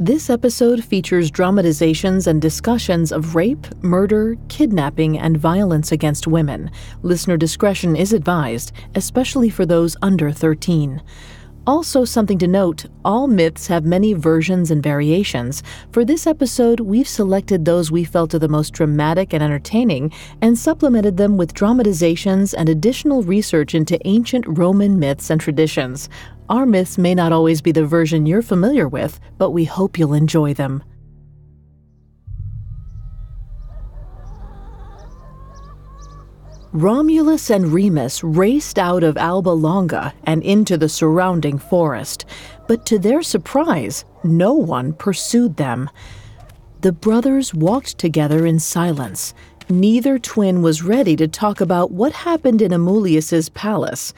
This episode features dramatizations and discussions of rape, murder, kidnapping, and violence against women. Listener discretion is advised, especially for those under 13. Also, something to note all myths have many versions and variations. For this episode, we've selected those we felt are the most dramatic and entertaining and supplemented them with dramatizations and additional research into ancient Roman myths and traditions. Our myths may not always be the version you're familiar with, but we hope you'll enjoy them. Romulus and Remus raced out of Alba Longa and into the surrounding forest, but to their surprise, no one pursued them. The brothers walked together in silence. Neither twin was ready to talk about what happened in Amulius's palace.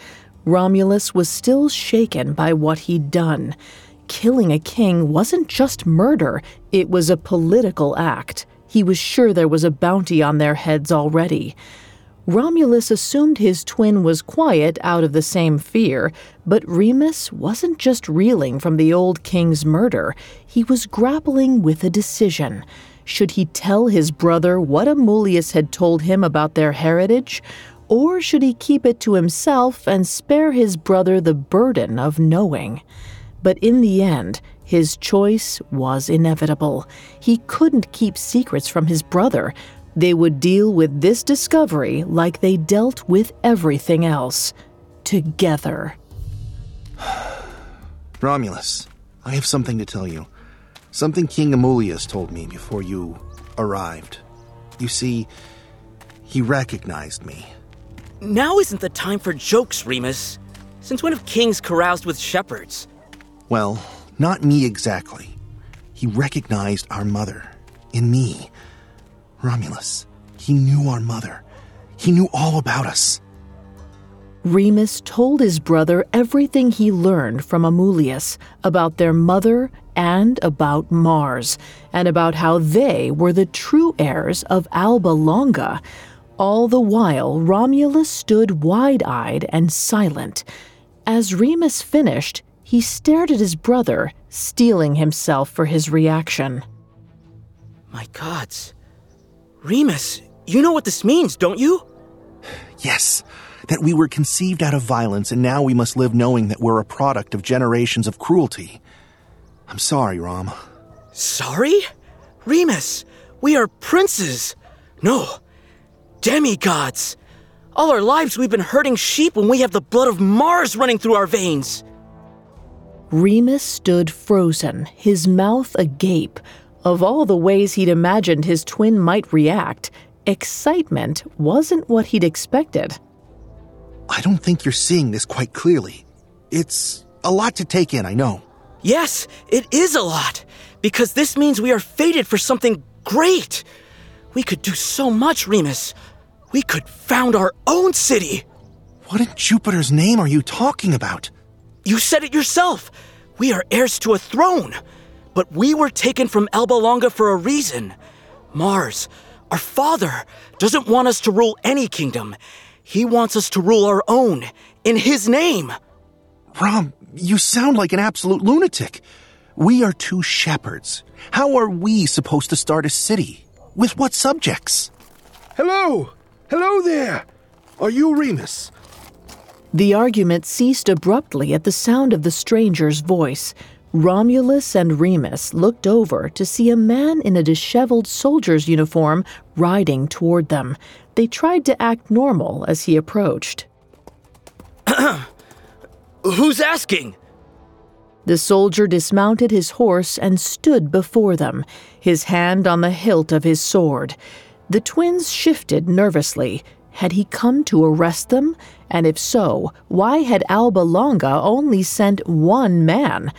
Romulus was still shaken by what he'd done. Killing a king wasn't just murder, it was a political act. He was sure there was a bounty on their heads already. Romulus assumed his twin was quiet out of the same fear, but Remus wasn't just reeling from the old king's murder. He was grappling with a decision. Should he tell his brother what Amulius had told him about their heritage? Or should he keep it to himself and spare his brother the burden of knowing? But in the end, his choice was inevitable. He couldn't keep secrets from his brother, they would deal with this discovery like they dealt with everything else together. Romulus, I have something to tell you. Something King Amulius told me before you arrived. You see, he recognized me. Now isn't the time for jokes, Remus. Since when have kings caroused with shepherds? Well, not me exactly. He recognized our mother in me. Romulus. He knew our mother. He knew all about us. Remus told his brother everything he learned from Amulius about their mother and about Mars, and about how they were the true heirs of Alba Longa. All the while, Romulus stood wide eyed and silent. As Remus finished, he stared at his brother, steeling himself for his reaction. My gods, Remus, you know what this means, don't you? Yes, that we were conceived out of violence and now we must live knowing that we're a product of generations of cruelty. I'm sorry, Rom. Sorry? Remus, we are princes. No, demigods. All our lives we've been herding sheep when we have the blood of Mars running through our veins. Remus stood frozen, his mouth agape, of all the ways he'd imagined his twin might react, excitement wasn't what he'd expected. I don't think you're seeing this quite clearly. It's a lot to take in, I know. Yes, it is a lot, because this means we are fated for something great. We could do so much, Remus. We could found our own city. What in Jupiter's name are you talking about? You said it yourself. We are heirs to a throne. But we were taken from Alba Longa for a reason. Mars, our father, doesn't want us to rule any kingdom. He wants us to rule our own, in his name. Rom, you sound like an absolute lunatic. We are two shepherds. How are we supposed to start a city? With what subjects? Hello! Hello there! Are you Remus? The argument ceased abruptly at the sound of the stranger's voice. Romulus and Remus looked over to see a man in a disheveled soldier's uniform riding toward them. They tried to act normal as he approached. Who's asking? The soldier dismounted his horse and stood before them, his hand on the hilt of his sword. The twins shifted nervously. Had he come to arrest them? And if so, why had Alba Longa only sent one man?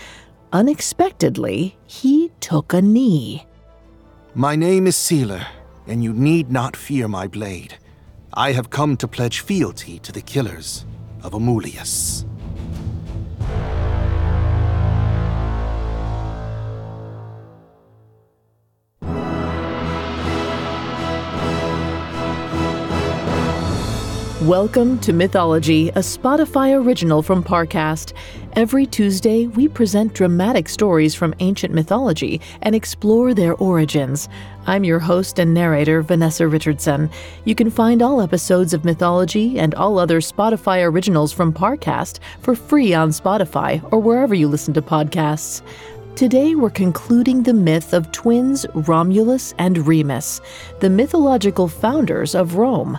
Unexpectedly, he took a knee. My name is Celer, and you need not fear my blade. I have come to pledge fealty to the killers of Amulius. Welcome to Mythology, a Spotify original from Parcast. Every Tuesday, we present dramatic stories from ancient mythology and explore their origins. I'm your host and narrator, Vanessa Richardson. You can find all episodes of Mythology and all other Spotify originals from Parcast for free on Spotify or wherever you listen to podcasts. Today, we're concluding the myth of twins Romulus and Remus, the mythological founders of Rome.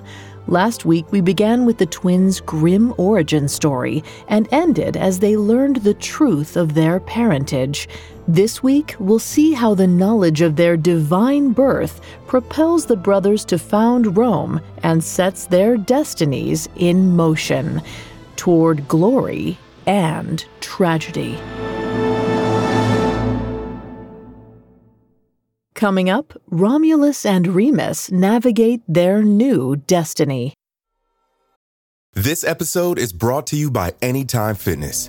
Last week, we began with the twins' grim origin story and ended as they learned the truth of their parentage. This week, we'll see how the knowledge of their divine birth propels the brothers to found Rome and sets their destinies in motion toward glory and tragedy. Coming up, Romulus and Remus navigate their new destiny. This episode is brought to you by Anytime Fitness.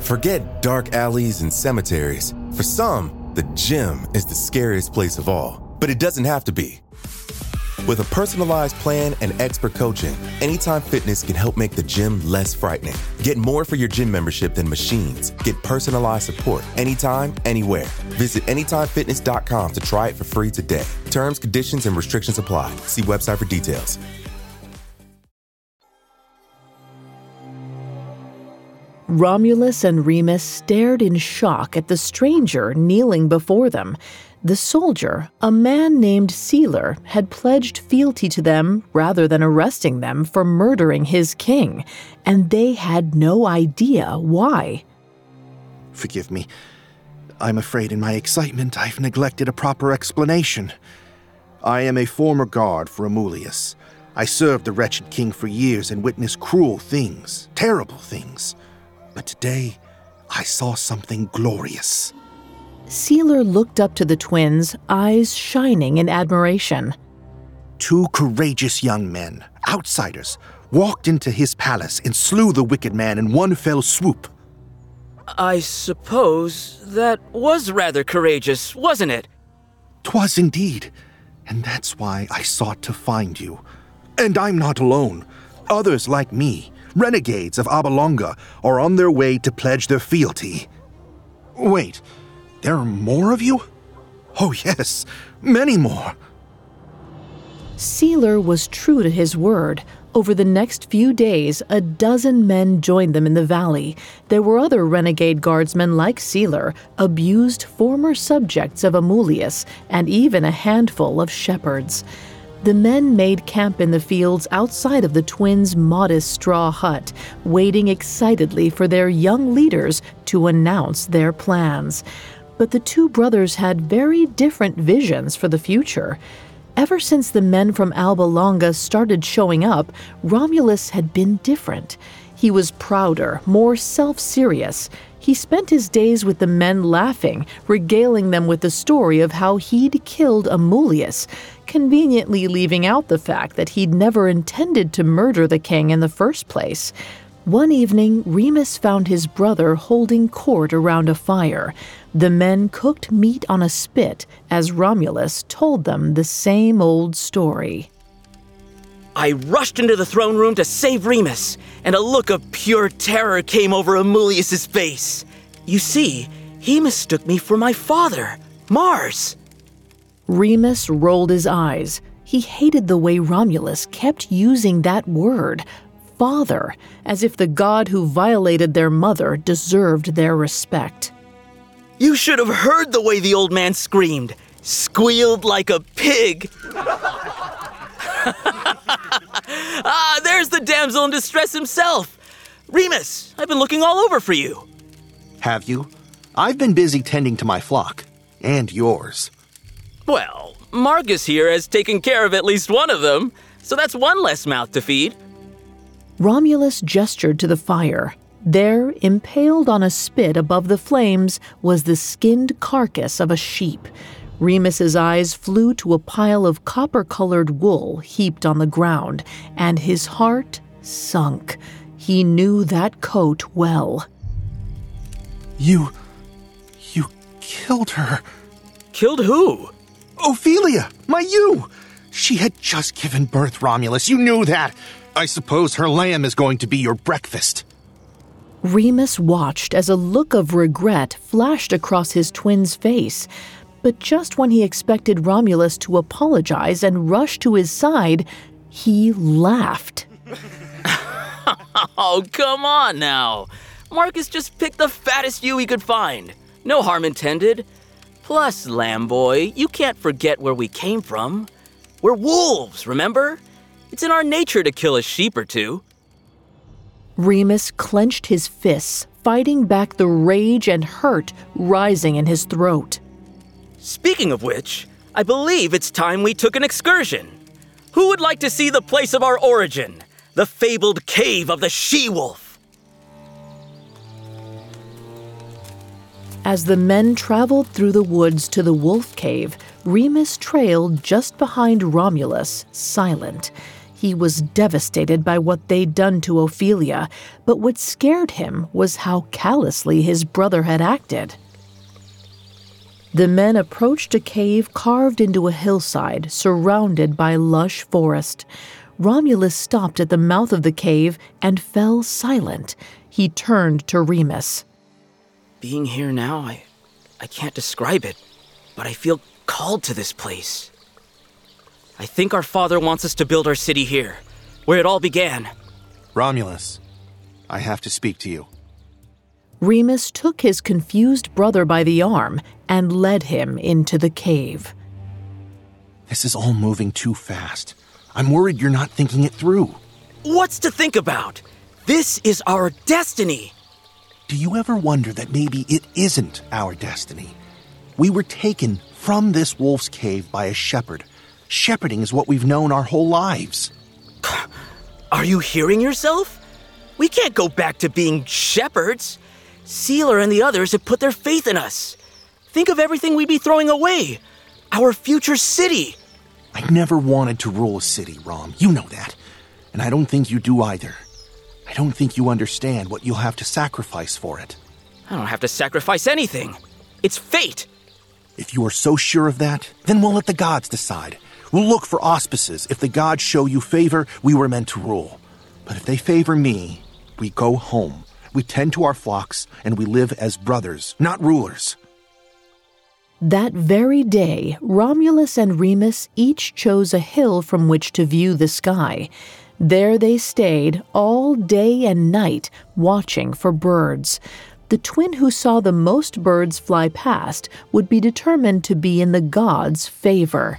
Forget dark alleys and cemeteries. For some, the gym is the scariest place of all, but it doesn't have to be. With a personalized plan and expert coaching, Anytime Fitness can help make the gym less frightening. Get more for your gym membership than machines. Get personalized support anytime, anywhere. Visit AnytimeFitness.com to try it for free today. Terms, conditions, and restrictions apply. See website for details. Romulus and Remus stared in shock at the stranger kneeling before them. The soldier, a man named Celer, had pledged fealty to them rather than arresting them for murdering his king, and they had no idea why. Forgive me. I'm afraid in my excitement I've neglected a proper explanation. I am a former guard for Amulius. I served the wretched king for years and witnessed cruel things, terrible things. But today, I saw something glorious. Celer looked up to the twins, eyes shining in admiration. Two courageous young men, outsiders, walked into his palace and slew the wicked man in one fell swoop. I suppose that was rather courageous, wasn't it? Twas indeed, and that's why I sought to find you. And I'm not alone. Others like me, renegades of Alba Longa, are on their way to pledge their fealty. Wait, there are more of you? Oh, yes, many more. Celer was true to his word. Over the next few days, a dozen men joined them in the valley. There were other renegade guardsmen like Celer, abused former subjects of Amulius, and even a handful of shepherds. The men made camp in the fields outside of the twins' modest straw hut, waiting excitedly for their young leaders to announce their plans. But the two brothers had very different visions for the future. Ever since the men from Alba Longa started showing up, Romulus had been different. He was prouder, more self serious. He spent his days with the men laughing, regaling them with the story of how he'd killed Amulius, conveniently leaving out the fact that he'd never intended to murder the king in the first place. One evening, Remus found his brother holding court around a fire. The men cooked meat on a spit as Romulus told them the same old story. I rushed into the throne room to save Remus, and a look of pure terror came over Amulius's face. You see, he mistook me for my father, Mars. Remus rolled his eyes. He hated the way Romulus kept using that word, father, as if the god who violated their mother deserved their respect. You should have heard the way the old man screamed. Squealed like a pig. ah, there's the damsel in distress himself. Remus, I've been looking all over for you. Have you? I've been busy tending to my flock. And yours. Well, Marcus here has taken care of at least one of them, so that's one less mouth to feed. Romulus gestured to the fire. There, impaled on a spit above the flames, was the skinned carcass of a sheep. Remus's eyes flew to a pile of copper colored wool heaped on the ground, and his heart sunk. He knew that coat well. You. you killed her. Killed who? Ophelia, my you! She had just given birth, Romulus. You knew that. I suppose her lamb is going to be your breakfast. Remus watched as a look of regret flashed across his twin's face. But just when he expected Romulus to apologize and rush to his side, he laughed. Oh, come on now. Marcus just picked the fattest ewe he could find. No harm intended. Plus, lamb boy, you can't forget where we came from. We're wolves, remember? It's in our nature to kill a sheep or two. Remus clenched his fists, fighting back the rage and hurt rising in his throat. Speaking of which, I believe it's time we took an excursion. Who would like to see the place of our origin, the fabled cave of the she wolf? As the men traveled through the woods to the wolf cave, Remus trailed just behind Romulus, silent. He was devastated by what they'd done to Ophelia, but what scared him was how callously his brother had acted. The men approached a cave carved into a hillside surrounded by lush forest. Romulus stopped at the mouth of the cave and fell silent. He turned to Remus. Being here now, I, I can't describe it, but I feel called to this place. I think our father wants us to build our city here, where it all began. Romulus, I have to speak to you. Remus took his confused brother by the arm and led him into the cave. This is all moving too fast. I'm worried you're not thinking it through. What's to think about? This is our destiny. Do you ever wonder that maybe it isn't our destiny? We were taken from this wolf's cave by a shepherd. Shepherding is what we've known our whole lives. Are you hearing yourself? We can't go back to being shepherds. Celer and the others have put their faith in us. Think of everything we'd be throwing away. Our future city. I never wanted to rule a city, Rom. You know that. And I don't think you do either. I don't think you understand what you'll have to sacrifice for it. I don't have to sacrifice anything. It's fate. If you are so sure of that, then we'll let the gods decide. We'll look for auspices. If the gods show you favor, we were meant to rule. But if they favor me, we go home. We tend to our flocks, and we live as brothers, not rulers. That very day, Romulus and Remus each chose a hill from which to view the sky. There they stayed all day and night, watching for birds. The twin who saw the most birds fly past would be determined to be in the gods' favor.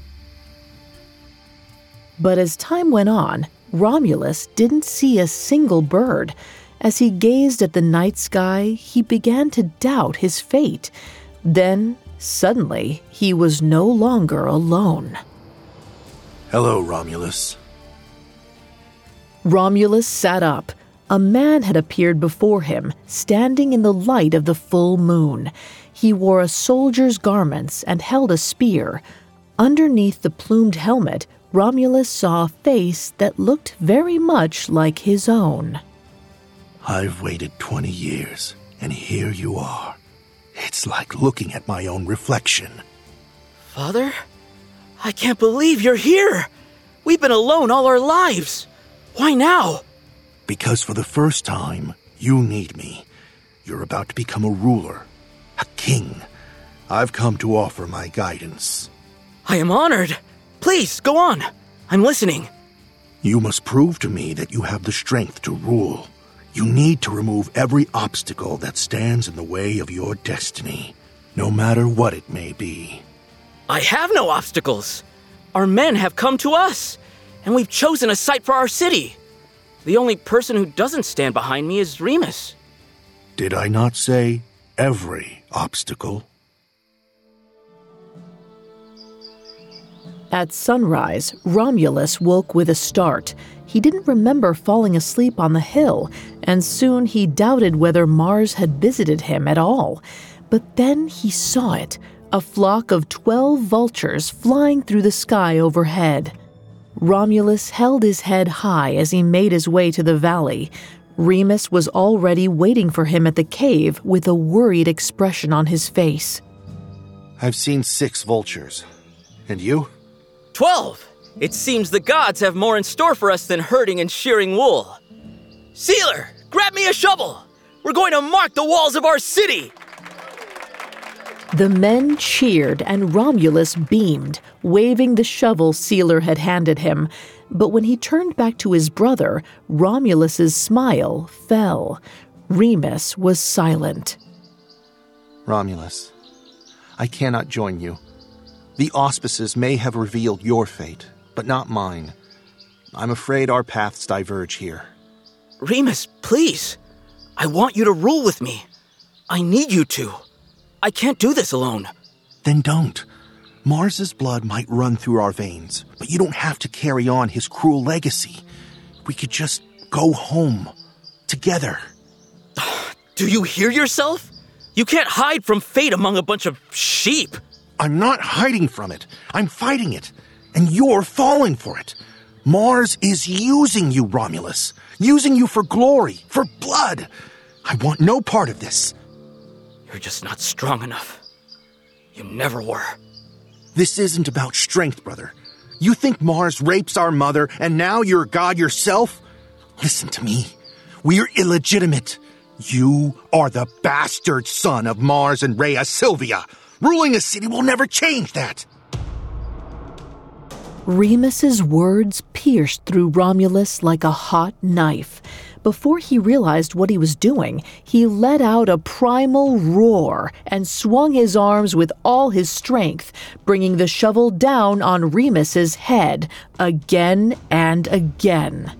But as time went on, Romulus didn't see a single bird. As he gazed at the night sky, he began to doubt his fate. Then, suddenly, he was no longer alone. Hello, Romulus. Romulus sat up. A man had appeared before him, standing in the light of the full moon. He wore a soldier's garments and held a spear. Underneath the plumed helmet, Romulus saw a face that looked very much like his own. I've waited 20 years, and here you are. It's like looking at my own reflection. Father? I can't believe you're here. We've been alone all our lives. Why now? Because for the first time, you need me. You're about to become a ruler, a king. I've come to offer my guidance. I am honored. Please, go on. I'm listening. You must prove to me that you have the strength to rule. You need to remove every obstacle that stands in the way of your destiny, no matter what it may be. I have no obstacles. Our men have come to us, and we've chosen a site for our city. The only person who doesn't stand behind me is Remus. Did I not say every obstacle? At sunrise, Romulus woke with a start. He didn't remember falling asleep on the hill, and soon he doubted whether Mars had visited him at all. But then he saw it a flock of twelve vultures flying through the sky overhead. Romulus held his head high as he made his way to the valley. Remus was already waiting for him at the cave with a worried expression on his face. I've seen six vultures. And you? Twelve! It seems the gods have more in store for us than herding and shearing wool. Celer, grab me a shovel! We're going to mark the walls of our city! The men cheered and Romulus beamed, waving the shovel Celer had handed him. But when he turned back to his brother, Romulus's smile fell. Remus was silent. Romulus, I cannot join you. The auspices may have revealed your fate, but not mine. I'm afraid our paths diverge here. Remus, please. I want you to rule with me. I need you to. I can't do this alone. Then don't. Mars's blood might run through our veins, but you don't have to carry on his cruel legacy. We could just go home. Together. Do you hear yourself? You can't hide from fate among a bunch of sheep. I'm not hiding from it. I'm fighting it. And you're falling for it. Mars is using you, Romulus. Using you for glory, for blood. I want no part of this. You're just not strong enough. You never were. This isn't about strength, brother. You think Mars rapes our mother and now you're God yourself? Listen to me. We're illegitimate. You are the bastard son of Mars and Rhea Silvia. Ruling a city will never change that. Remus's words pierced through Romulus like a hot knife. Before he realized what he was doing, he let out a primal roar and swung his arms with all his strength, bringing the shovel down on Remus's head again and again.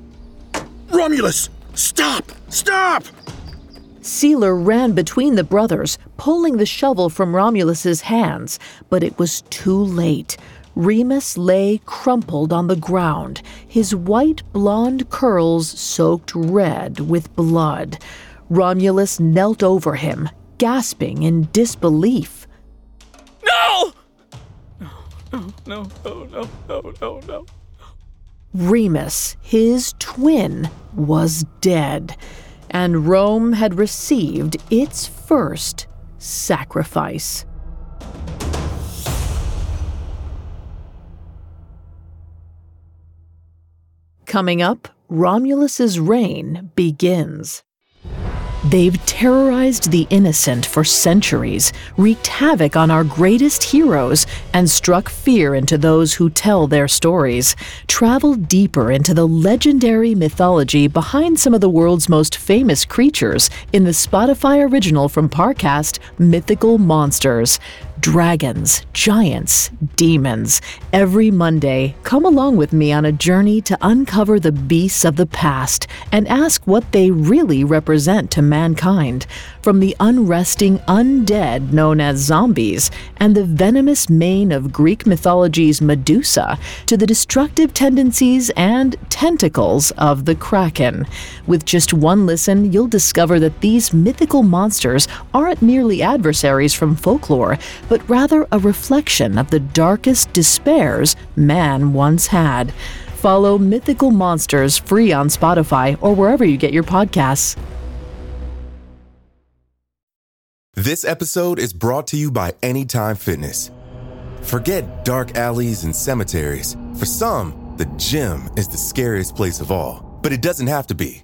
Romulus, stop! Stop! Celer ran between the brothers, pulling the shovel from Romulus's hands, but it was too late. Remus lay crumpled on the ground, his white blonde curls soaked red with blood. Romulus knelt over him, gasping in disbelief. No! No, no, no, no, no, no, no. Remus, his twin, was dead, and Rome had received its first sacrifice. Coming up, Romulus's reign begins. They've terrorized the innocent for centuries, wreaked havoc on our greatest heroes, and struck fear into those who tell their stories. Travel deeper into the legendary mythology behind some of the world's most famous creatures in the Spotify original from Parcast, Mythical Monsters. Dragons, giants, demons. Every Monday, come along with me on a journey to uncover the beasts of the past and ask what they really represent to mankind. From the unresting undead known as zombies and the venomous mane of Greek mythology's Medusa to the destructive tendencies and tentacles of the Kraken. With just one listen, you'll discover that these mythical monsters aren't merely adversaries from folklore but rather a reflection of the darkest despairs man once had. Follow Mythical Monsters free on Spotify or wherever you get your podcasts. This episode is brought to you by Anytime Fitness. Forget dark alleys and cemeteries. For some, the gym is the scariest place of all, but it doesn't have to be.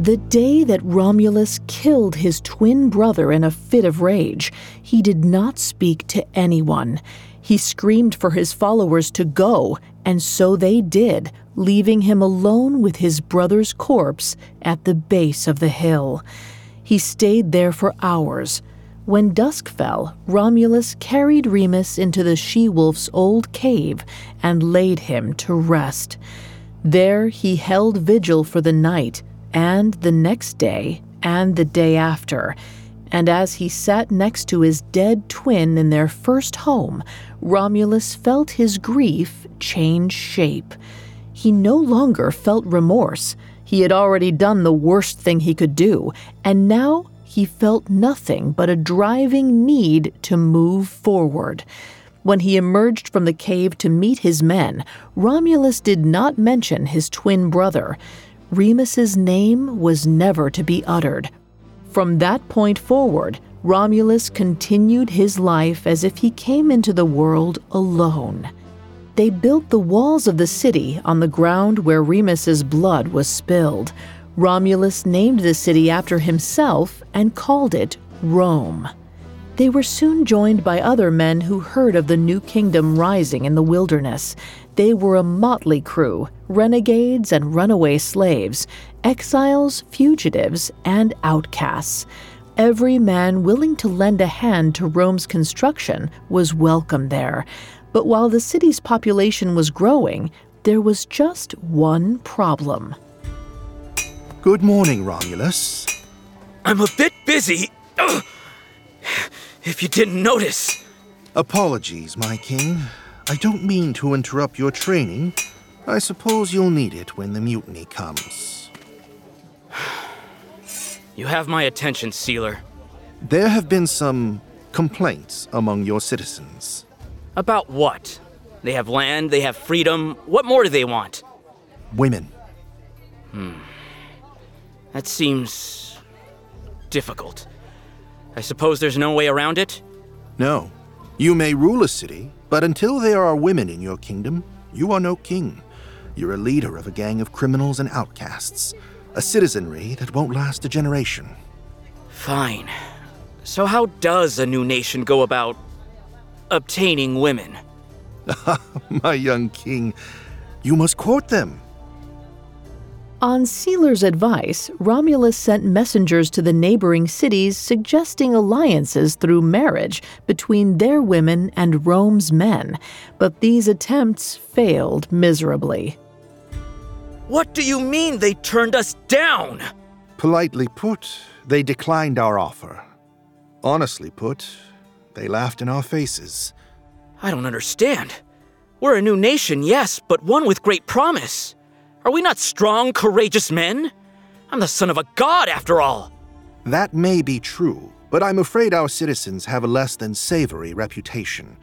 The day that Romulus killed his twin brother in a fit of rage, he did not speak to anyone. He screamed for his followers to go, and so they did, leaving him alone with his brother's corpse at the base of the hill. He stayed there for hours. When dusk fell, Romulus carried Remus into the she wolf's old cave and laid him to rest. There he held vigil for the night and the next day, and the day after. And as he sat next to his dead twin in their first home, Romulus felt his grief change shape. he no longer felt remorse. He had already done the worst thing he could do, and now he felt nothing but a driving need to move forward. When he emerged from the cave to meet his men, Romulus did not mention his twin brother. Remus's name was never to be uttered. From that point forward, Romulus continued his life as if he came into the world alone. They built the walls of the city on the ground where Remus's blood was spilled. Romulus named the city after himself and called it Rome. They were soon joined by other men who heard of the new kingdom rising in the wilderness. They were a motley crew renegades and runaway slaves, exiles, fugitives, and outcasts. Every man willing to lend a hand to Rome's construction was welcome there. But while the city's population was growing, there was just one problem. Good morning, Romulus. I'm a bit busy. Ugh. If you didn't notice. Apologies, my king. I don't mean to interrupt your training. I suppose you'll need it when the mutiny comes. You have my attention, Celer. There have been some complaints among your citizens. About what? They have land, they have freedom. What more do they want? Women. Hmm. That seems. difficult. I suppose there's no way around it? No. You may rule a city, but until there are women in your kingdom, you are no king. You're a leader of a gang of criminals and outcasts, a citizenry that won't last a generation. Fine. So, how does a new nation go about obtaining women? My young king, you must court them. On Celer's advice, Romulus sent messengers to the neighboring cities suggesting alliances through marriage between their women and Rome's men, but these attempts failed miserably. What do you mean they turned us down? Politely put, they declined our offer. Honestly put, they laughed in our faces. I don't understand. We're a new nation, yes, but one with great promise. Are we not strong, courageous men? I'm the son of a god, after all. That may be true, but I'm afraid our citizens have a less than savory reputation.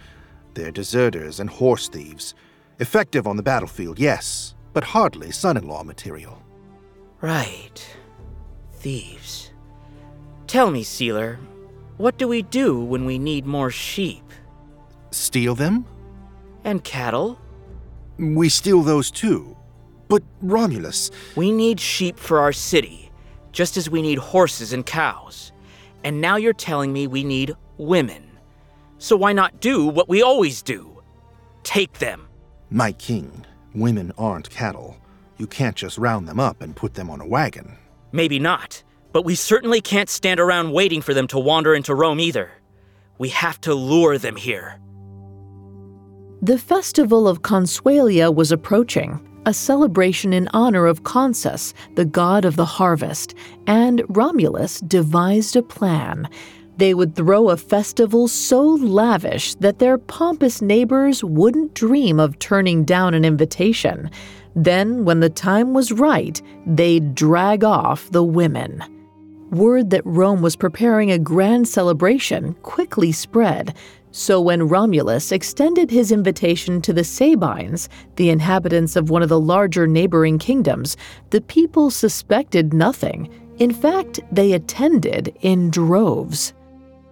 They're deserters and horse thieves. Effective on the battlefield, yes, but hardly son in law material. Right. Thieves. Tell me, Celer, what do we do when we need more sheep? Steal them? And cattle? We steal those too. But, Romulus, We need sheep for our city, just as we need horses and cows. And now you're telling me we need women. So why not do what we always do? Take them. my king, women aren't cattle. You can't just round them up and put them on a wagon. Maybe not, but we certainly can't stand around waiting for them to wander into Rome either. We have to lure them here. The festival of Consualia was approaching, a celebration in honor of Consus, the god of the harvest, and Romulus devised a plan. They would throw a festival so lavish that their pompous neighbors wouldn't dream of turning down an invitation. Then, when the time was right, they'd drag off the women. Word that Rome was preparing a grand celebration quickly spread, so when Romulus extended his invitation to the Sabines, the inhabitants of one of the larger neighboring kingdoms, the people suspected nothing. In fact, they attended in droves.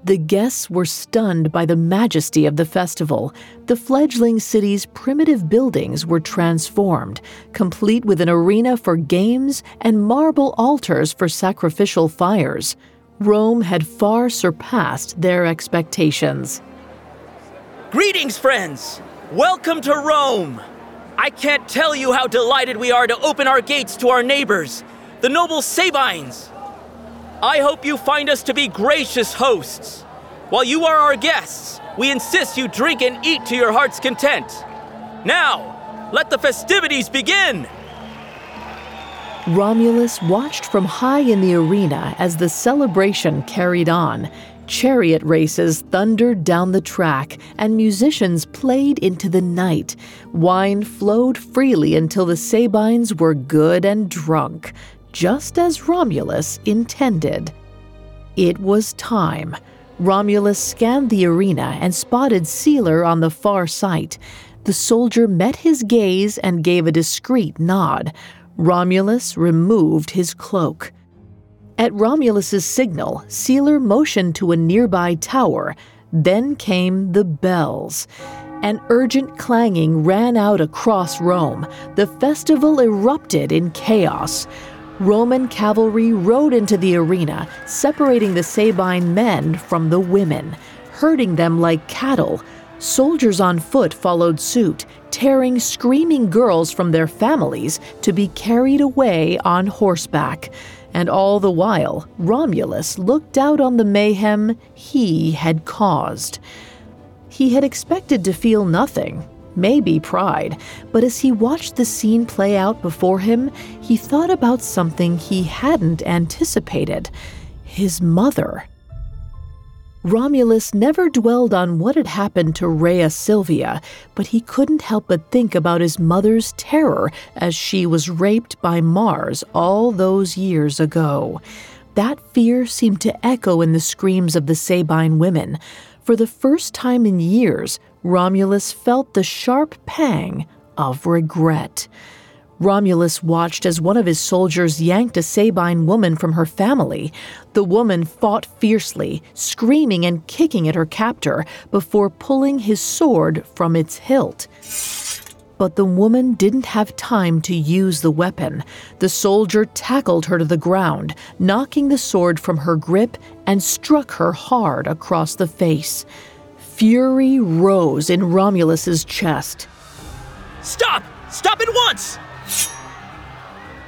The guests were stunned by the majesty of the festival. The fledgling city's primitive buildings were transformed, complete with an arena for games and marble altars for sacrificial fires. Rome had far surpassed their expectations. Greetings, friends! Welcome to Rome! I can't tell you how delighted we are to open our gates to our neighbors, the noble Sabines! I hope you find us to be gracious hosts. While you are our guests, we insist you drink and eat to your heart's content. Now, let the festivities begin! Romulus watched from high in the arena as the celebration carried on. Chariot races thundered down the track, and musicians played into the night. Wine flowed freely until the Sabines were good and drunk, just as Romulus intended. It was time. Romulus scanned the arena and spotted Celer on the far sight. The soldier met his gaze and gave a discreet nod. Romulus removed his cloak. At Romulus's signal, Celer motioned to a nearby tower. Then came the bells. An urgent clanging ran out across Rome. The festival erupted in chaos. Roman cavalry rode into the arena, separating the Sabine men from the women, herding them like cattle. Soldiers on foot followed suit, tearing screaming girls from their families to be carried away on horseback. And all the while, Romulus looked out on the mayhem he had caused. He had expected to feel nothing, maybe pride, but as he watched the scene play out before him, he thought about something he hadn't anticipated his mother. Romulus never dwelled on what had happened to Rhea Silvia, but he couldn't help but think about his mother's terror as she was raped by Mars all those years ago. That fear seemed to echo in the screams of the Sabine women. For the first time in years, Romulus felt the sharp pang of regret. Romulus watched as one of his soldiers yanked a Sabine woman from her family. The woman fought fiercely, screaming and kicking at her captor before pulling his sword from its hilt. But the woman didn't have time to use the weapon. The soldier tackled her to the ground, knocking the sword from her grip and struck her hard across the face. Fury rose in Romulus's chest. Stop! Stop at once!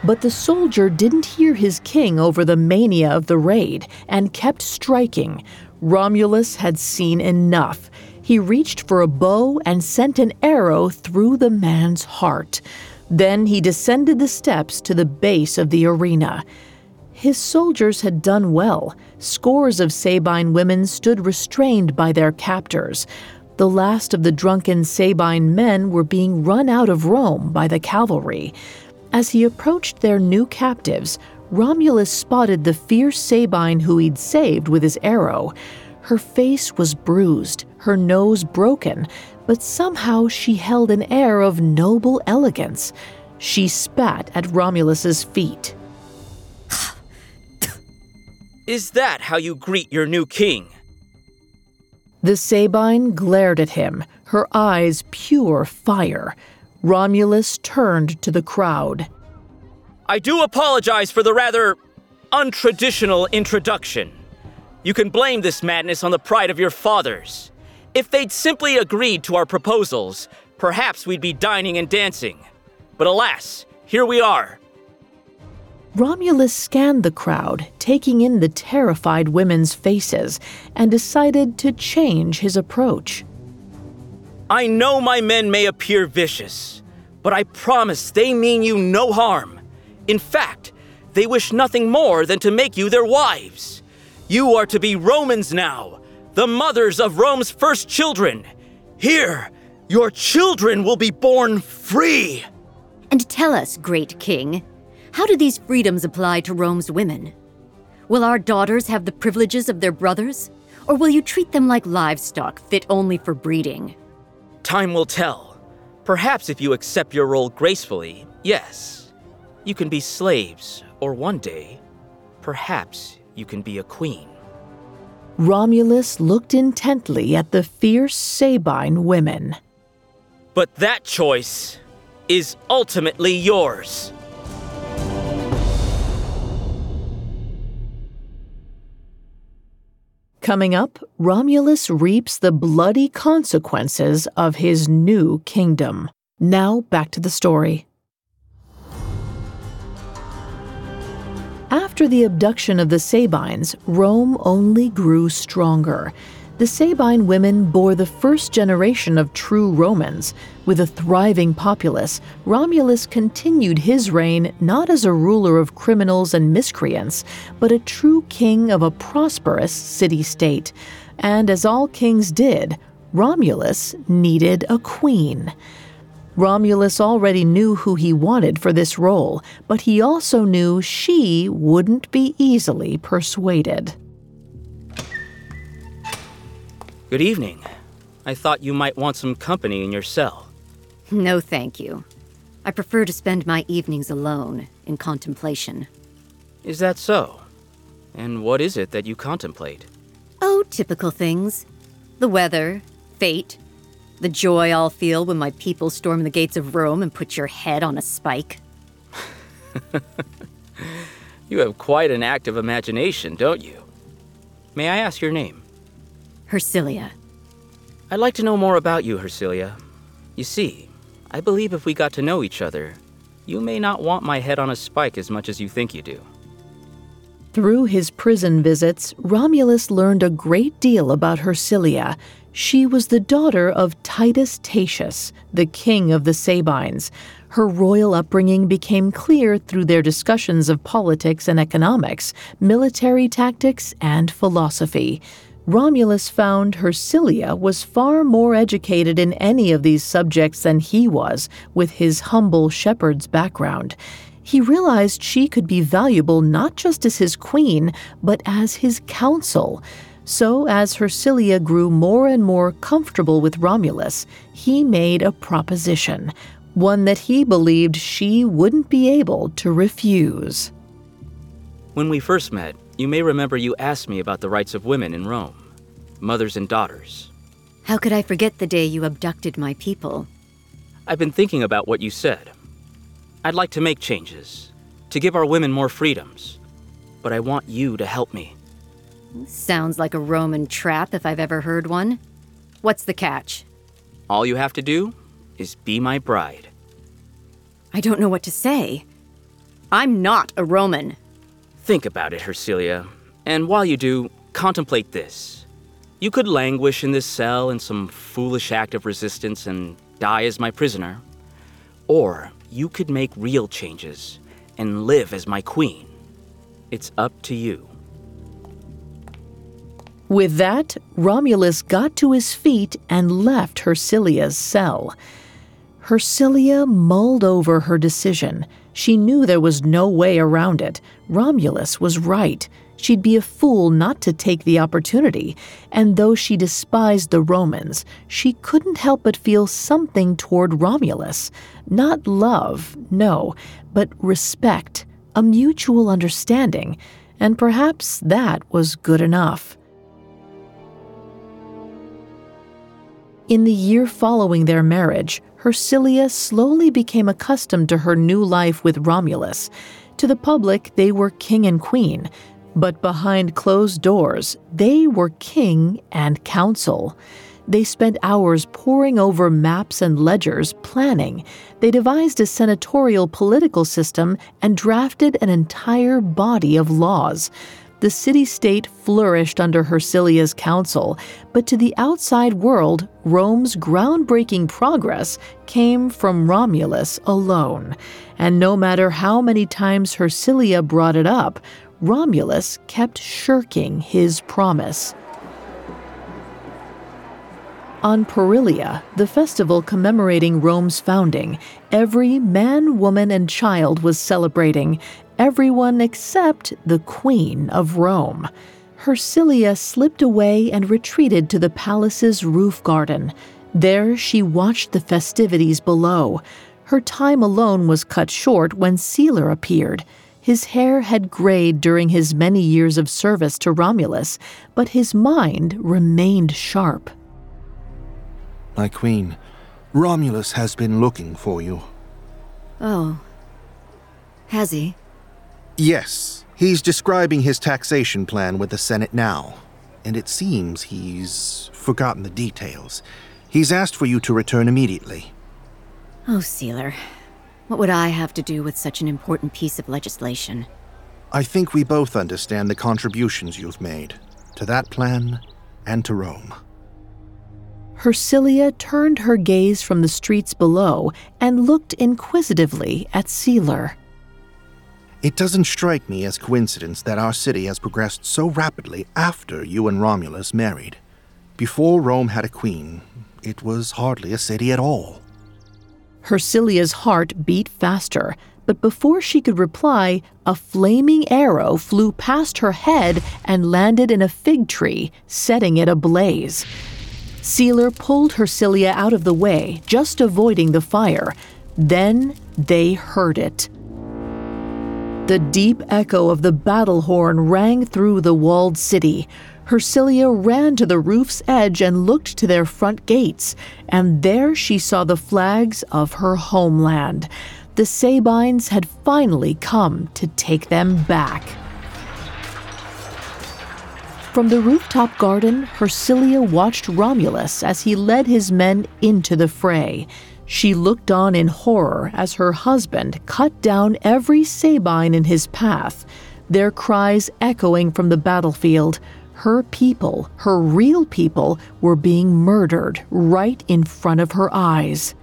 But the soldier didn't hear his king over the mania of the raid and kept striking. Romulus had seen enough. He reached for a bow and sent an arrow through the man's heart. Then he descended the steps to the base of the arena. His soldiers had done well. Scores of Sabine women stood restrained by their captors. The last of the drunken Sabine men were being run out of Rome by the cavalry. As he approached their new captives, Romulus spotted the fierce Sabine who he'd saved with his arrow. Her face was bruised, her nose broken, but somehow she held an air of noble elegance. She spat at Romulus's feet. Is that how you greet your new king? The Sabine glared at him, her eyes pure fire. Romulus turned to the crowd. I do apologize for the rather untraditional introduction. You can blame this madness on the pride of your fathers. If they'd simply agreed to our proposals, perhaps we'd be dining and dancing. But alas, here we are. Romulus scanned the crowd, taking in the terrified women's faces, and decided to change his approach. I know my men may appear vicious, but I promise they mean you no harm. In fact, they wish nothing more than to make you their wives. You are to be Romans now, the mothers of Rome's first children. Here, your children will be born free. And tell us, great king, how do these freedoms apply to Rome's women? Will our daughters have the privileges of their brothers? Or will you treat them like livestock fit only for breeding? Time will tell. Perhaps if you accept your role gracefully, yes. You can be slaves, or one day, perhaps you can be a queen. Romulus looked intently at the fierce Sabine women. But that choice is ultimately yours. Coming up, Romulus reaps the bloody consequences of his new kingdom. Now, back to the story. After the abduction of the Sabines, Rome only grew stronger. The Sabine women bore the first generation of true Romans. With a thriving populace, Romulus continued his reign not as a ruler of criminals and miscreants, but a true king of a prosperous city state. And as all kings did, Romulus needed a queen. Romulus already knew who he wanted for this role, but he also knew she wouldn't be easily persuaded. Good evening. I thought you might want some company in your cell. No, thank you. I prefer to spend my evenings alone, in contemplation. Is that so? And what is it that you contemplate? Oh, typical things. The weather, fate, the joy I'll feel when my people storm the gates of Rome and put your head on a spike. You have quite an active imagination, don't you? May I ask your name? Hersilia. I'd like to know more about you, Hersilia. You see, I believe if we got to know each other, you may not want my head on a spike as much as you think you do. Through his prison visits, Romulus learned a great deal about Hersilia. She was the daughter of Titus Tatius, the king of the Sabines. Her royal upbringing became clear through their discussions of politics and economics, military tactics, and philosophy. Romulus found Hersilia was far more educated in any of these subjects than he was, with his humble shepherd's background. He realized she could be valuable not just as his queen, but as his counsel. So, as Hersilia grew more and more comfortable with Romulus, he made a proposition, one that he believed she wouldn't be able to refuse. When we first met, you may remember you asked me about the rights of women in Rome mothers and daughters. How could I forget the day you abducted my people? I've been thinking about what you said. I'd like to make changes, to give our women more freedoms, but I want you to help me. Sounds like a Roman trap if I've ever heard one. What's the catch? All you have to do is be my bride. I don't know what to say. I'm not a Roman. Think about it, Hersilia, and while you do, contemplate this. You could languish in this cell in some foolish act of resistance and die as my prisoner. Or you could make real changes and live as my queen. It's up to you. With that, Romulus got to his feet and left Hersilia's cell. Hersilia mulled over her decision. She knew there was no way around it. Romulus was right. She'd be a fool not to take the opportunity, and though she despised the Romans, she couldn't help but feel something toward Romulus. Not love, no, but respect, a mutual understanding, and perhaps that was good enough. In the year following their marriage, Hersilia slowly became accustomed to her new life with Romulus. To the public, they were king and queen, but behind closed doors, they were king and council. They spent hours poring over maps and ledgers, planning. They devised a senatorial political system and drafted an entire body of laws. The city state flourished under Hersilia's counsel, but to the outside world, Rome's groundbreaking progress came from Romulus alone. And no matter how many times Hersilia brought it up, Romulus kept shirking his promise. On Parilia, the festival commemorating Rome's founding, every man, woman, and child was celebrating, everyone except the Queen of Rome. Hersilia slipped away and retreated to the palace's roof garden. There she watched the festivities below. Her time alone was cut short when Celer appeared. His hair had grayed during his many years of service to Romulus, but his mind remained sharp. My queen, Romulus has been looking for you. Oh. Has he? Yes, he's describing his taxation plan with the Senate now, and it seems he's forgotten the details. He's asked for you to return immediately. Oh, Celer. What would I have to do with such an important piece of legislation? I think we both understand the contributions you've made to that plan and to Rome. Hersilia turned her gaze from the streets below and looked inquisitively at Celer. It doesn't strike me as coincidence that our city has progressed so rapidly after you and Romulus married. Before Rome had a queen, it was hardly a city at all. Hersilia's heart beat faster, but before she could reply, a flaming arrow flew past her head and landed in a fig tree, setting it ablaze. Celer pulled Hersilia out of the way, just avoiding the fire. Then they heard it. The deep echo of the battle horn rang through the walled city. Hersilia ran to the roof's edge and looked to their front gates, and there she saw the flags of her homeland. The Sabines had finally come to take them back. From the rooftop garden, Hersilia watched Romulus as he led his men into the fray. She looked on in horror as her husband cut down every Sabine in his path, their cries echoing from the battlefield. Her people, her real people, were being murdered right in front of her eyes.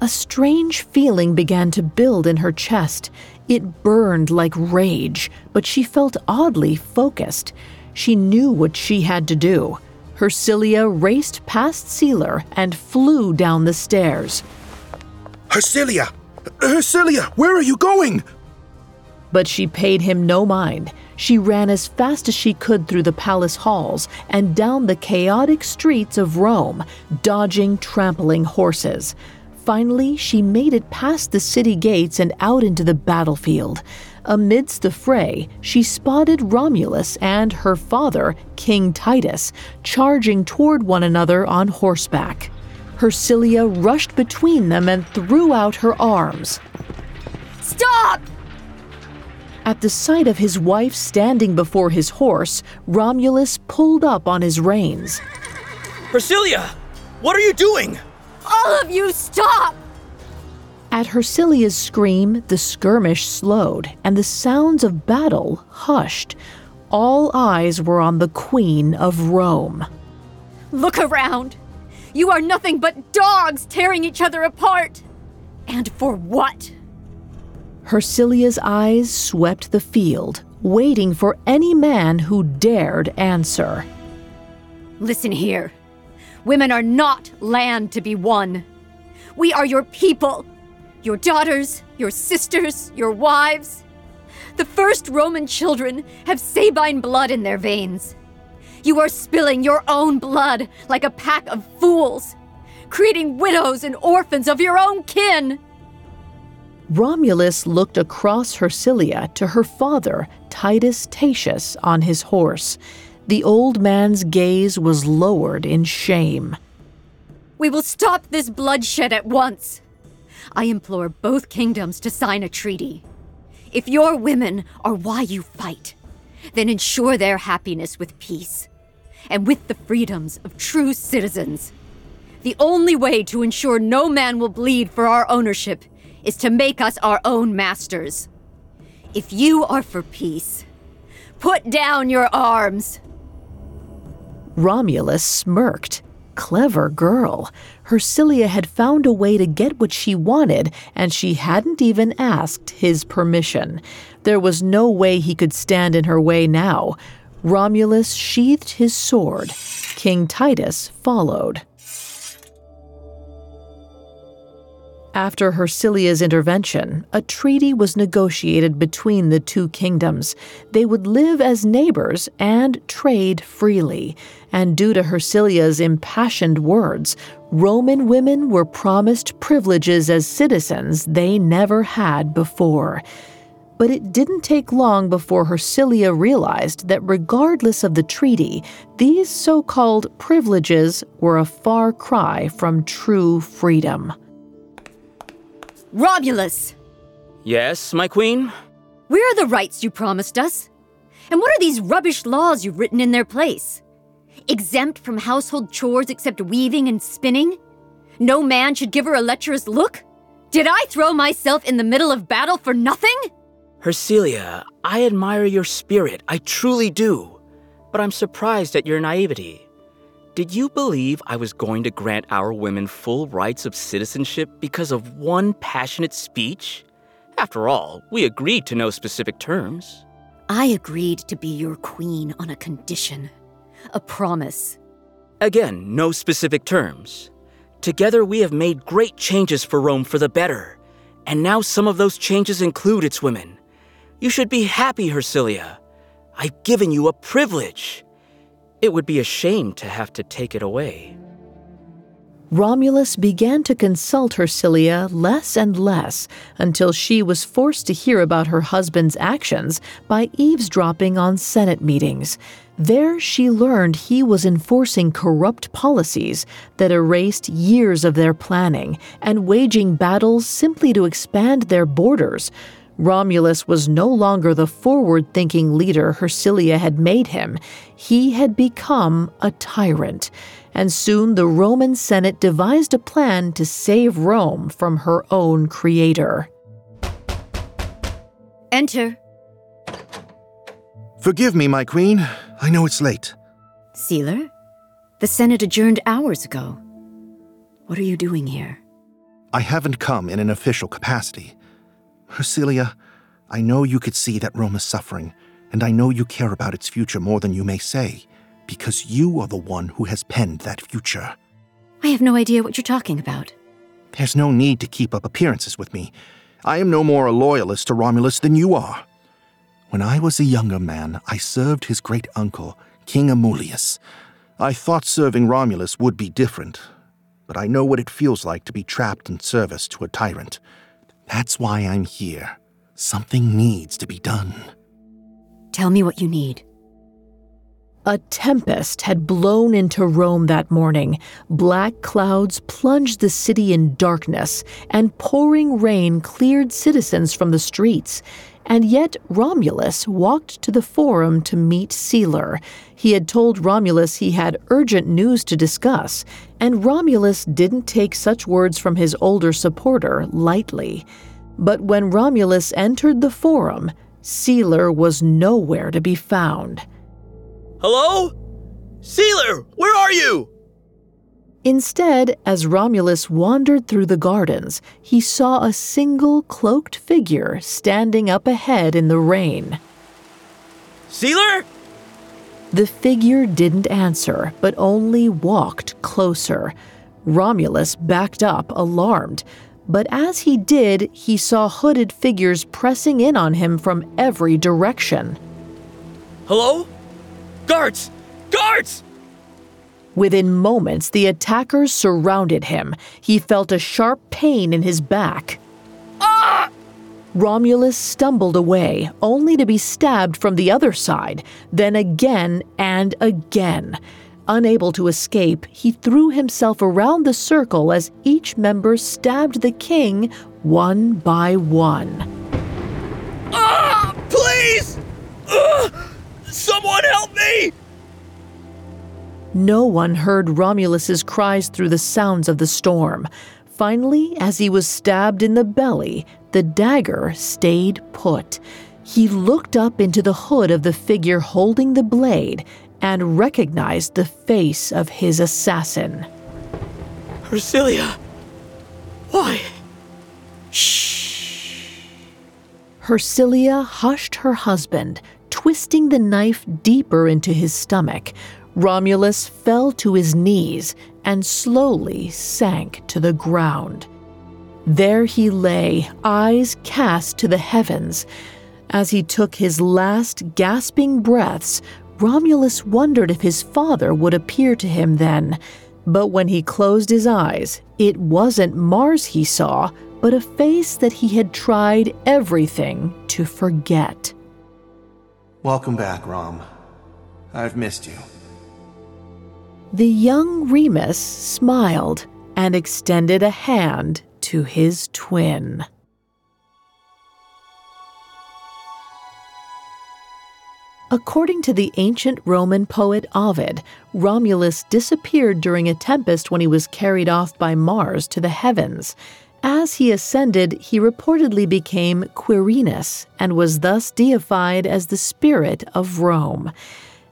A strange feeling began to build in her chest. It burned like rage, but she felt oddly focused. She knew what she had to do. Hersilia raced past Celer and flew down the stairs. Hersilia! Hersilia, where are you going? But she paid him no mind. She ran as fast as she could through the palace halls and down the chaotic streets of Rome, dodging trampling horses. Finally, she made it past the city gates and out into the battlefield. Amidst the fray, she spotted Romulus and her father, King Titus, charging toward one another on horseback. Hersilia rushed between them and threw out her arms. Stop! At the sight of his wife standing before his horse, Romulus pulled up on his reins. Hersilia, what are you doing? All of you, stop! At Hersilia's scream, the skirmish slowed and the sounds of battle hushed. All eyes were on the Queen of Rome. Look around! You are nothing but dogs tearing each other apart! And for what? Hersilia's eyes swept the field, waiting for any man who dared answer. Listen here. Women are not land to be won. We are your people, your daughters, your sisters, your wives. The first Roman children have Sabine blood in their veins. You are spilling your own blood like a pack of fools, creating widows and orphans of your own kin. Romulus looked across Hersilia to her father, Titus Tatius, on his horse. The old man's gaze was lowered in shame. We will stop this bloodshed at once. I implore both kingdoms to sign a treaty. If your women are why you fight, then ensure their happiness with peace and with the freedoms of true citizens. The only way to ensure no man will bleed for our ownership is to make us our own masters. If you are for peace, put down your arms. Romulus smirked. Clever girl. Hersilia had found a way to get what she wanted, and she hadn't even asked his permission. There was no way he could stand in her way now. Romulus sheathed his sword. King Titus followed. After Hersilia's intervention, a treaty was negotiated between the two kingdoms. They would live as neighbors and trade freely. And due to Hersilia's impassioned words, Roman women were promised privileges as citizens they never had before. But it didn't take long before Hersilia realized that regardless of the treaty, these so called privileges were a far cry from true freedom. Romulus! Yes, my queen? Where are the rights you promised us? And what are these rubbish laws you've written in their place? Exempt from household chores except weaving and spinning? No man should give her a lecherous look? Did I throw myself in the middle of battle for nothing? Hersilia, I admire your spirit, I truly do. But I'm surprised at your naivety. Did you believe I was going to grant our women full rights of citizenship because of one passionate speech? After all, we agreed to no specific terms. I agreed to be your queen on a condition, a promise. Again, no specific terms. Together, we have made great changes for Rome for the better, and now some of those changes include its women. You should be happy, Hersilia. I've given you a privilege. It would be a shame to have to take it away. Romulus began to consult Hersilia less and less until she was forced to hear about her husband's actions by eavesdropping on Senate meetings. There, she learned he was enforcing corrupt policies that erased years of their planning and waging battles simply to expand their borders. Romulus was no longer the forward thinking leader Hersilia had made him. He had become a tyrant and soon the Roman Senate devised a plan to save Rome from her own creator. Enter. Forgive me, my queen. I know it's late. Celer? The Senate adjourned hours ago. What are you doing here? I haven't come in an official capacity. Hersilia, I know you could see that Rome is suffering, and I know you care about its future more than you may say because you are the one who has penned that future. I have no idea what you're talking about. There's no need to keep up appearances with me. I am no more a loyalist to Romulus than you are. When I was a younger man, I served his great uncle, King Amulius. I thought serving Romulus would be different, but I know what it feels like to be trapped in service to a tyrant. That's why I'm here. Something needs to be done. Tell me what you need. A tempest had blown into Rome that morning. Black clouds plunged the city in darkness, and pouring rain cleared citizens from the streets. And yet Romulus walked to the forum to meet Celer. He had told Romulus he had urgent news to discuss, and Romulus didn't take such words from his older supporter lightly. But when Romulus entered the forum, Celer was nowhere to be found. Hello? Celer, where are you? Instead, as Romulus wandered through the gardens, he saw a single cloaked figure standing up ahead in the rain. Celer? The figure didn't answer, but only walked closer. Romulus backed up, alarmed. But as he did, he saw hooded figures pressing in on him from every direction. Hello? Guards! Guards! Within moments, the attackers surrounded him. He felt a sharp pain in his back. Ah! Romulus stumbled away, only to be stabbed from the other side, then again and again. Unable to escape, he threw himself around the circle as each member stabbed the king one by one. Ah! Please! Uh! Someone help me! No one heard Romulus's cries through the sounds of the storm. Finally, as he was stabbed in the belly, the dagger stayed put. He looked up into the hood of the figure holding the blade and recognized the face of his assassin. Hersilia! Why? Shh. Hersilia hushed her husband, twisting the knife deeper into his stomach, Romulus fell to his knees and slowly sank to the ground. There he lay, eyes cast to the heavens. As he took his last gasping breaths, Romulus wondered if his father would appear to him then. But when he closed his eyes, it wasn't Mars he saw, but a face that he had tried everything to forget. Welcome back, Rom. I've missed you. The young Remus smiled and extended a hand to his twin. According to the ancient Roman poet Ovid, Romulus disappeared during a tempest when he was carried off by Mars to the heavens. As he ascended, he reportedly became Quirinus and was thus deified as the spirit of Rome.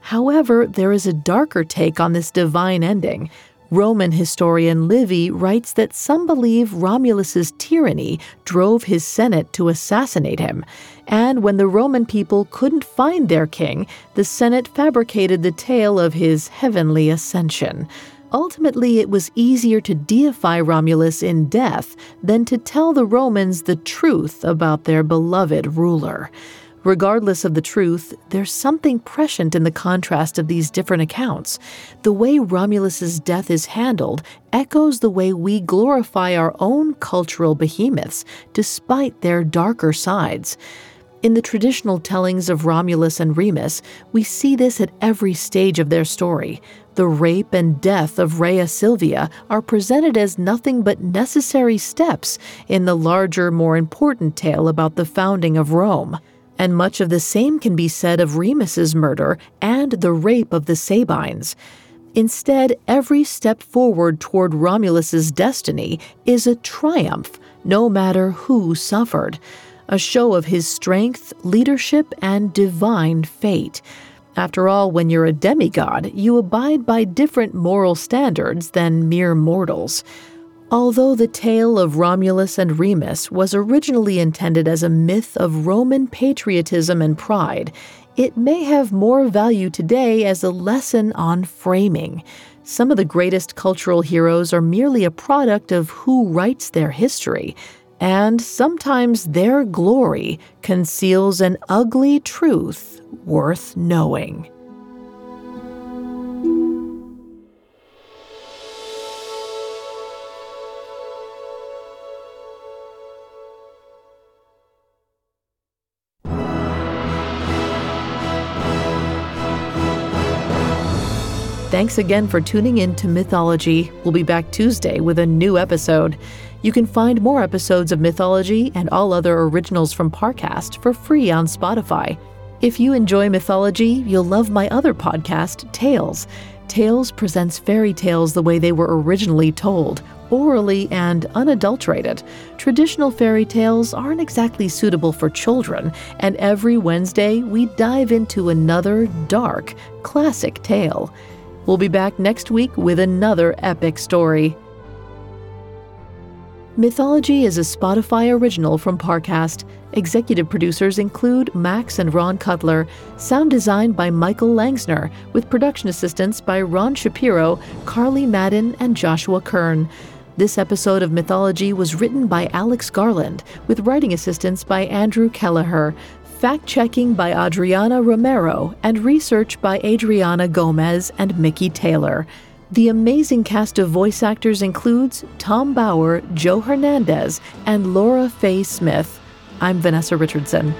However, there is a darker take on this divine ending. Roman historian Livy writes that some believe Romulus's tyranny drove his Senate to assassinate him, and when the Roman people couldn't find their king, the Senate fabricated the tale of his heavenly ascension. Ultimately, it was easier to deify Romulus in death than to tell the Romans the truth about their beloved ruler. Regardless of the truth, there's something prescient in the contrast of these different accounts. The way Romulus's death is handled echoes the way we glorify our own cultural behemoths, despite their darker sides. In the traditional tellings of Romulus and Remus, we see this at every stage of their story. The rape and death of Rhea Silvia are presented as nothing but necessary steps in the larger, more important tale about the founding of Rome and much of the same can be said of Remus's murder and the rape of the Sabines. Instead, every step forward toward Romulus's destiny is a triumph, no matter who suffered, a show of his strength, leadership, and divine fate. After all, when you're a demigod, you abide by different moral standards than mere mortals. Although the tale of Romulus and Remus was originally intended as a myth of Roman patriotism and pride, it may have more value today as a lesson on framing. Some of the greatest cultural heroes are merely a product of who writes their history, and sometimes their glory conceals an ugly truth worth knowing. Thanks again for tuning in to Mythology. We'll be back Tuesday with a new episode. You can find more episodes of Mythology and all other originals from Parcast for free on Spotify. If you enjoy mythology, you'll love my other podcast, Tales. Tales presents fairy tales the way they were originally told, orally and unadulterated. Traditional fairy tales aren't exactly suitable for children, and every Wednesday we dive into another dark, classic tale. We'll be back next week with another epic story. Mythology is a Spotify original from Parcast. Executive producers include Max and Ron Cutler. Sound design by Michael Langsner, with production assistance by Ron Shapiro, Carly Madden, and Joshua Kern. This episode of Mythology was written by Alex Garland, with writing assistance by Andrew Kelleher fact checking by Adriana Romero, and research by Adriana Gomez and Mickey Taylor. The amazing cast of voice actors includes Tom Bauer, Joe Hernandez, and Laura Faye Smith. I'm Vanessa Richardson.